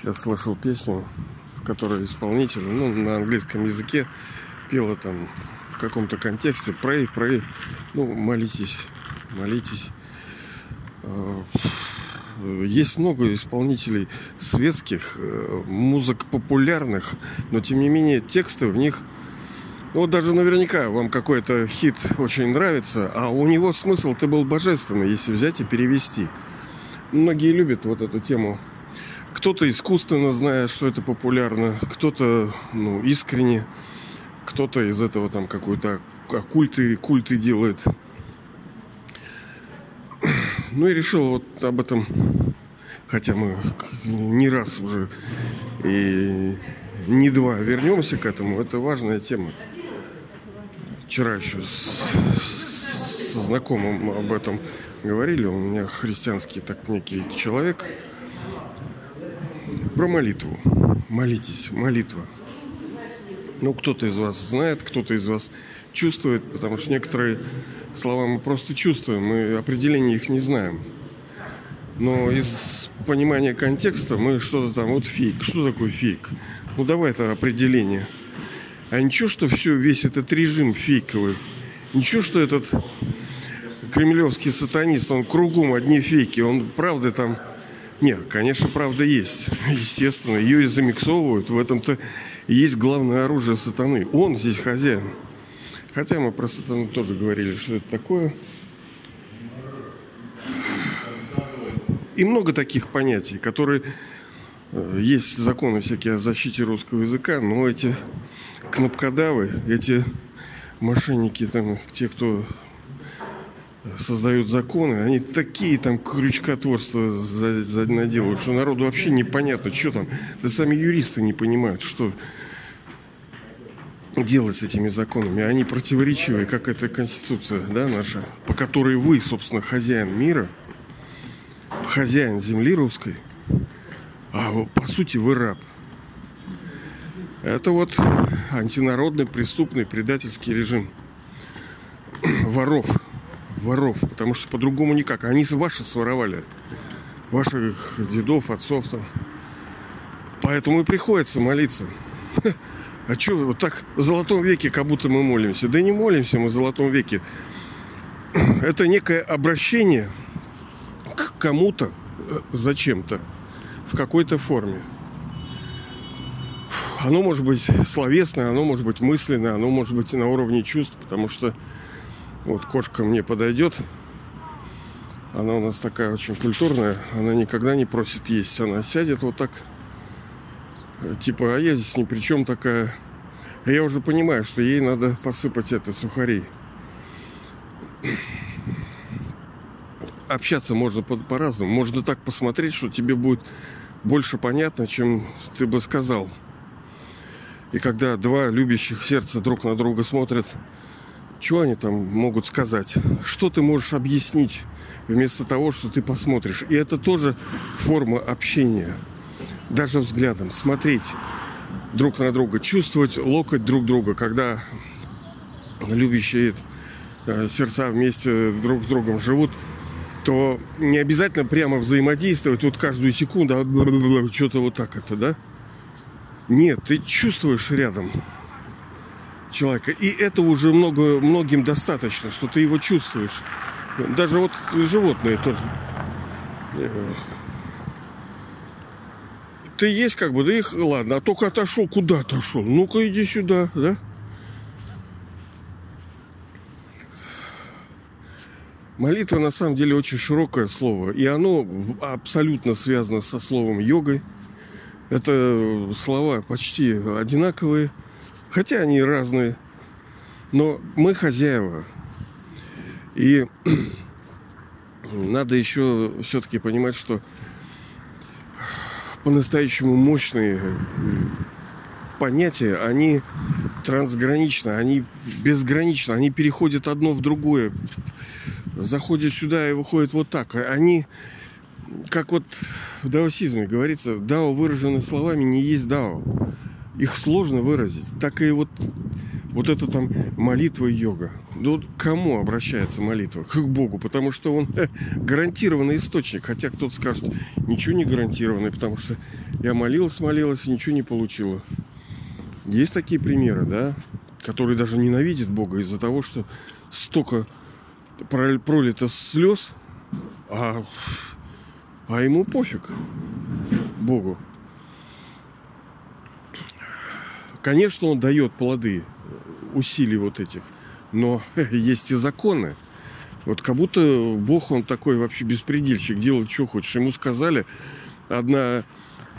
Сейчас слышал песню, в которой исполнитель, ну, на английском языке пела там в каком-то контексте pray, pray, ну, молитесь, молитесь. А, есть много исполнителей светских, э, музык популярных, но тем не менее тексты в них ну, вот даже наверняка вам какой-то хит очень нравится, а у него смысл-то был божественный, если взять и перевести. Многие любят вот эту тему кто-то искусственно зная, что это популярно, кто-то ну, искренне, кто-то из этого там какой-то оккульты, культы делает. Ну и решил вот об этом, хотя мы не раз уже и не два вернемся к этому, это важная тема. Вчера еще с, со знакомым об этом говорили, у меня христианский так некий человек – про молитву. Молитесь, молитва. Ну, кто-то из вас знает, кто-то из вас чувствует, потому что некоторые слова мы просто чувствуем, мы определения их не знаем. Но из понимания контекста мы что-то там, вот фейк. Что такое фейк? Ну, давай это определение. А ничего, что все, весь этот режим фейковый. Ничего, что этот кремлевский сатанист, он кругом одни фейки. Он, правда, там нет, конечно, правда есть. Естественно, ее и замиксовывают. В этом-то и есть главное оружие сатаны. Он здесь хозяин. Хотя мы про сатану тоже говорили, что это такое. И много таких понятий, которые... Э, есть законы всякие о защите русского языка, но эти кнопкодавы, эти мошенники, там, те, кто создают законы, они такие там крючкотворства наделают, что народу вообще непонятно, что там. Да сами юристы не понимают, что делать с этими законами. Они противоречивые, как эта конституция, да, наша, по которой вы, собственно, хозяин мира, хозяин земли русской, а по сути вы раб. Это вот антинародный, преступный, предательский режим воров, воров, потому что по-другому никак. Они ваши своровали, ваших дедов, отцов там. Поэтому и приходится молиться. А что, вот так в золотом веке как будто мы молимся? Да не молимся мы в золотом веке. Это некое обращение к кому-то э, зачем-то в какой-то форме. Оно может быть словесное, оно может быть мысленное, оно может быть на уровне чувств, потому что вот кошка мне подойдет. Она у нас такая очень культурная. Она никогда не просит есть. Она сядет вот так. Типа, а я здесь ни при чем такая. А я уже понимаю, что ей надо посыпать это сухари. Общаться можно по- по-разному. Можно так посмотреть, что тебе будет больше понятно, чем ты бы сказал. И когда два любящих сердца друг на друга смотрят, что они там могут сказать? Что ты можешь объяснить вместо того, что ты посмотришь? И это тоже форма общения. Даже взглядом. Смотреть друг на друга. Чувствовать локоть друг друга, когда любящие э, сердца вместе друг с другом живут, то не обязательно прямо взаимодействовать вот каждую секунду, а что-то вот так это, да? Нет, ты чувствуешь рядом человека. И это уже много, многим достаточно, что ты его чувствуешь. Даже вот животные тоже. Ты есть как бы, да их, ладно, а только отошел, куда отошел? Ну-ка иди сюда, да? Молитва на самом деле очень широкое слово, и оно абсолютно связано со словом йогой. Это слова почти одинаковые, Хотя они разные. Но мы хозяева. И надо еще все-таки понимать, что по-настоящему мощные понятия, они трансграничны, они безграничны, они переходят одно в другое, заходят сюда и выходят вот так. Они, как вот в даосизме говорится, дао, выраженное словами, не есть дао их сложно выразить. Так и вот вот это там молитва и йога. Ну, кому обращается молитва? К Богу, потому что он гарантированный источник. Хотя кто-то скажет, ничего не гарантированный, потому что я молилась, молилась и ничего не получила. Есть такие примеры, да, которые даже ненавидят Бога из-за того, что столько пролито слез, а, а ему пофиг Богу. Конечно, он дает плоды усилий вот этих, но есть и законы. Вот как будто Бог, он такой вообще беспредельщик, делает, что хочешь. Ему сказали, одна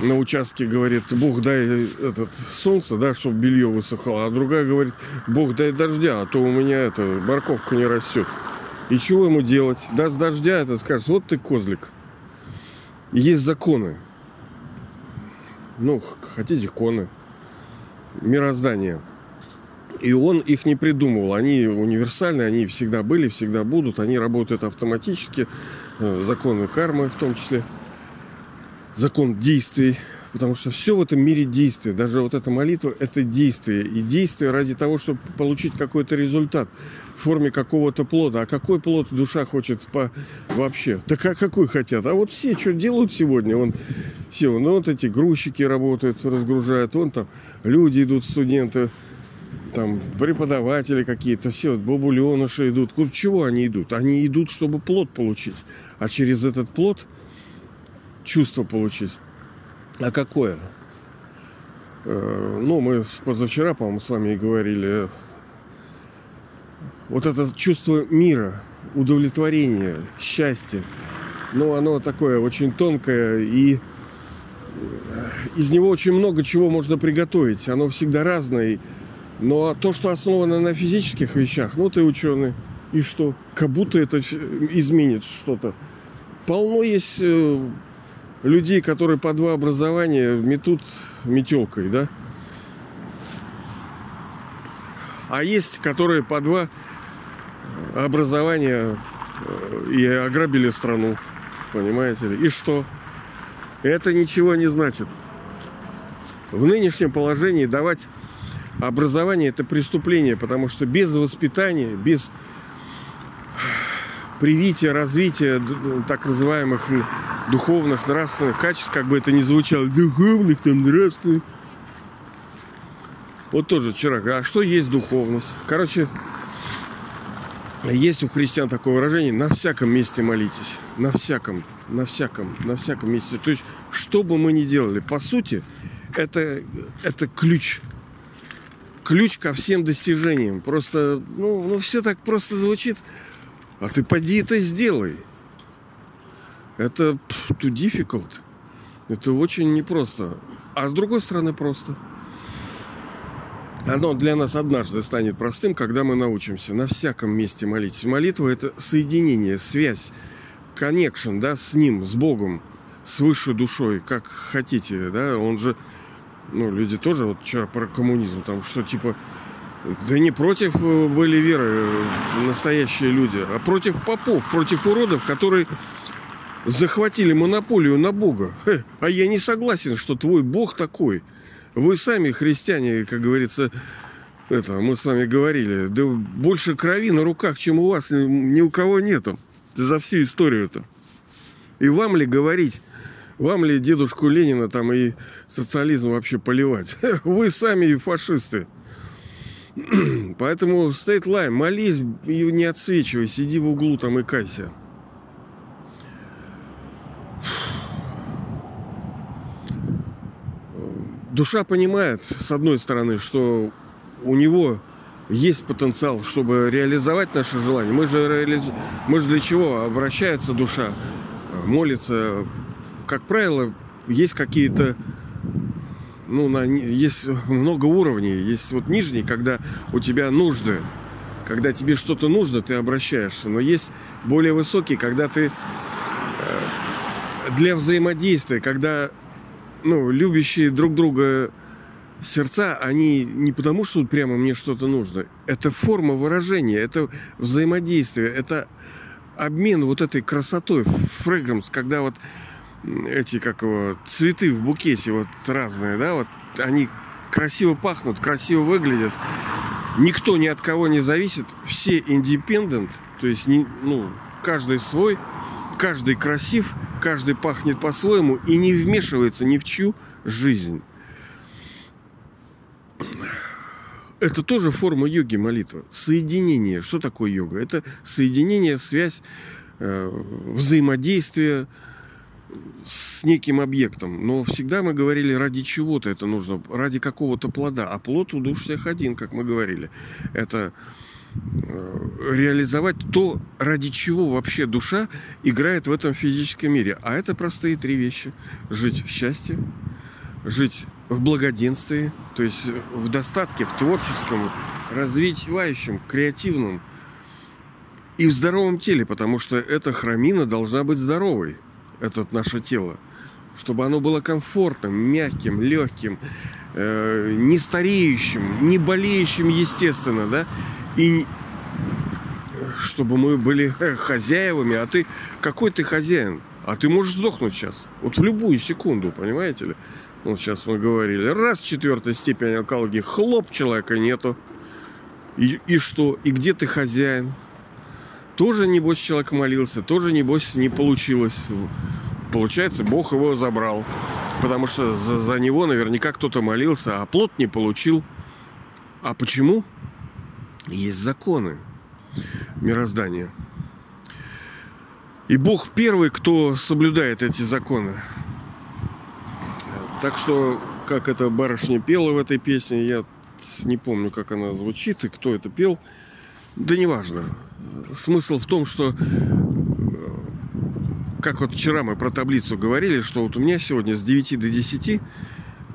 на участке говорит, Бог дай этот солнце, да, чтобы белье высохло, а другая говорит, Бог дай дождя, а то у меня это морковка не растет. И чего ему делать? Даст дождя, это скажет, вот ты козлик. Есть законы. Ну, хотите, коны. Мироздание. И он их не придумывал. Они универсальны, они всегда были, всегда будут. Они работают автоматически. Э, законы кармы в том числе. Закон действий. Потому что все в этом мире действие. Даже вот эта молитва – это действие. И действие ради того, чтобы получить какой-то результат в форме какого-то плода. А какой плод душа хочет по... вообще? Да как, какой хотят? А вот все, что делают сегодня, он все, ну вот эти грузчики работают, разгружают, вон там люди идут, студенты, там преподаватели какие-то, все, бабуленыши идут. Куда чего они идут? Они идут, чтобы плод получить. А через этот плод чувство получить. А какое? Э, ну, мы позавчера, по-моему, с вами и говорили. Вот это чувство мира, удовлетворения, счастья. Ну, оно такое очень тонкое и э, из него очень много чего можно приготовить. Оно всегда разное. Но то, что основано на физических вещах, ну ты ученый, и что? Как будто это изменит что-то. Полно есть э, людей, которые по два образования метут метелкой, да? А есть, которые по два образования э, и ограбили страну. Понимаете ли? И что? Это ничего не значит. В нынешнем положении давать образование это преступление, потому что без воспитания, без привития, развития так называемых духовных, нравственных качеств, как бы это ни звучало, духовных, там, нравственных. Вот тоже вчера, а что есть духовность? Короче, есть у христиан такое выражение, на всяком месте молитесь. На всяком, на всяком, на всяком месте. То есть, что бы мы ни делали, по сути, это, это ключ. Ключ ко всем достижениям. Просто, ну, ну все так просто звучит. А ты поди это сделай. Это too difficult. Это очень непросто. А с другой стороны просто. Оно для нас однажды станет простым, когда мы научимся на всяком месте молиться. Молитва – это соединение, связь, connection, да, с Ним, с Богом, с высшей душой, как хотите, да. Он же, ну, люди тоже, вот вчера про коммунизм, там, что типа да не против э, были веры э, настоящие люди, а против попов, против уродов, которые захватили монополию на Бога. А я не согласен, что твой Бог такой. Вы сами, христиане, как говорится, это, мы с вами говорили, да больше крови на руках, чем у вас, ни у кого нету за всю историю это. И вам ли говорить, вам ли дедушку Ленина там и социализм вообще поливать? Вы сами фашисты. Поэтому state line, молись и не отсвечивай, сиди в углу там и кайся. Душа понимает, с одной стороны, что у него есть потенциал, чтобы реализовать наши желания. Мы же, реализ... Мы же для чего обращается душа, молится. Как правило, есть какие-то ну, на, есть много уровней. Есть вот нижний, когда у тебя нужды. Когда тебе что-то нужно, ты обращаешься. Но есть более высокий, когда ты э, для взаимодействия, когда ну, любящие друг друга сердца, они не потому, что прямо мне что-то нужно. Это форма выражения, это взаимодействие, это обмен вот этой красотой, фрегранс, когда вот эти, как его, цветы в букете вот разные, да, вот они красиво пахнут, красиво выглядят. Никто ни от кого не зависит, все индепендент, то есть не, ну, каждый свой, каждый красив, каждый пахнет по-своему и не вмешивается ни в чью жизнь. Это тоже форма йоги молитва. Соединение. Что такое йога? Это соединение, связь, э, взаимодействие с неким объектом. Но всегда мы говорили, ради чего-то это нужно, ради какого-то плода. А плод у душ всех один, как мы говорили. Это реализовать то, ради чего вообще душа играет в этом физическом мире. А это простые три вещи. Жить в счастье, жить в благоденствии, то есть в достатке, в творческом, развивающем, креативном и в здоровом теле, потому что эта храмина должна быть здоровой, это наше тело, чтобы оно было комфортным, мягким, легким, э, не стареющим, не болеющим, естественно, да, и чтобы мы были хозяевами, а ты какой ты хозяин? А ты можешь сдохнуть сейчас. Вот в любую секунду, понимаете ли? Вот сейчас мы говорили. Раз четвертая степень онкологии, хлоп, человека нету. И, и что? И где ты хозяин? Тоже, небось, человек молился, тоже, небось, не получилось. Получается, Бог его забрал. Потому что за, за него наверняка кто-то молился, а плод не получил. А почему? Есть законы мироздания. И Бог первый, кто соблюдает эти законы. Так что, как эта барышня пела в этой песне, я не помню, как она звучит и кто это пел. Да неважно. Смысл в том, что как вот вчера мы про таблицу говорили, что вот у меня сегодня с 9 до 10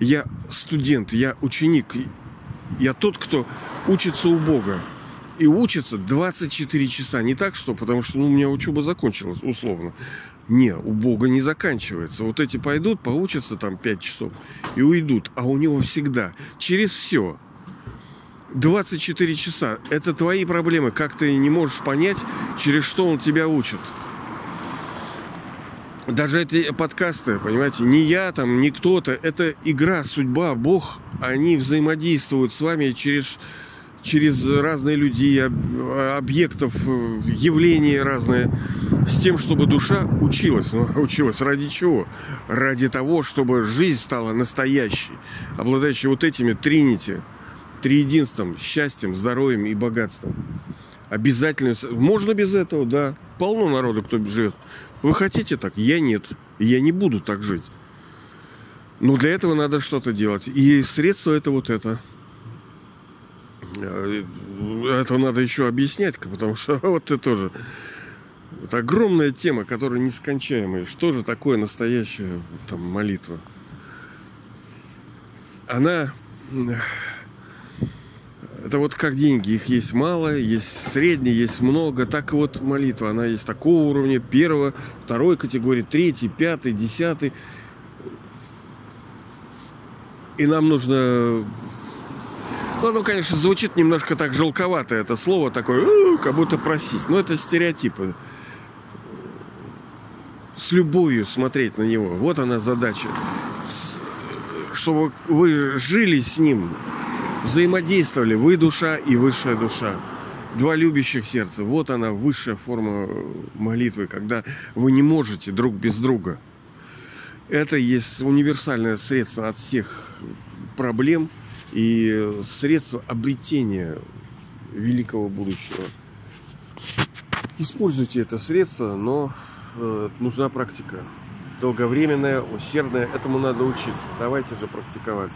я студент, я ученик, я тот, кто учится у Бога. И учится 24 часа. Не так, что, потому что ну, у меня учеба закончилась, условно. Не, у Бога не заканчивается. Вот эти пойдут, поучатся там 5 часов и уйдут. А у него всегда, через все, 24 часа. Это твои проблемы. Как ты не можешь понять, через что он тебя учит. Даже эти подкасты, понимаете, не я там, не кто-то. Это игра, судьба, Бог. Они взаимодействуют с вами через через разные люди, объектов, явления разные, с тем, чтобы душа училась. Но училась ради чего? Ради того, чтобы жизнь стала настоящей, обладающей вот этими тринити, триединством, счастьем, здоровьем и богатством. Обязательно. Можно без этого, да. Полно народу, кто живет. Вы хотите так? Я нет. Я не буду так жить. Но для этого надо что-то делать. И средство это вот это – Э, это надо еще объяснять, потому что вот это тоже это огромная тема, которая нескончаемая. Что же такое настоящая там, молитва? Она... Это вот как деньги. Их есть мало, есть средние, есть много. Так и вот молитва. Она есть такого уровня. Первого, второй категории, третий, пятый, десятый. И нам нужно ну, оно, конечно, звучит немножко так жалковато, это слово такое, как будто просить. Но это стереотипы. С любовью смотреть на него. Вот она задача. Чтобы вы жили с ним, взаимодействовали. Вы душа и высшая душа. Два любящих сердца. Вот она, высшая форма молитвы, когда вы не можете друг без друга. Это есть универсальное средство от всех проблем – и средство обретения великого будущего. Используйте это средство, но э, нужна практика. Долговременная, усердная. Этому надо учиться. Давайте же практиковать.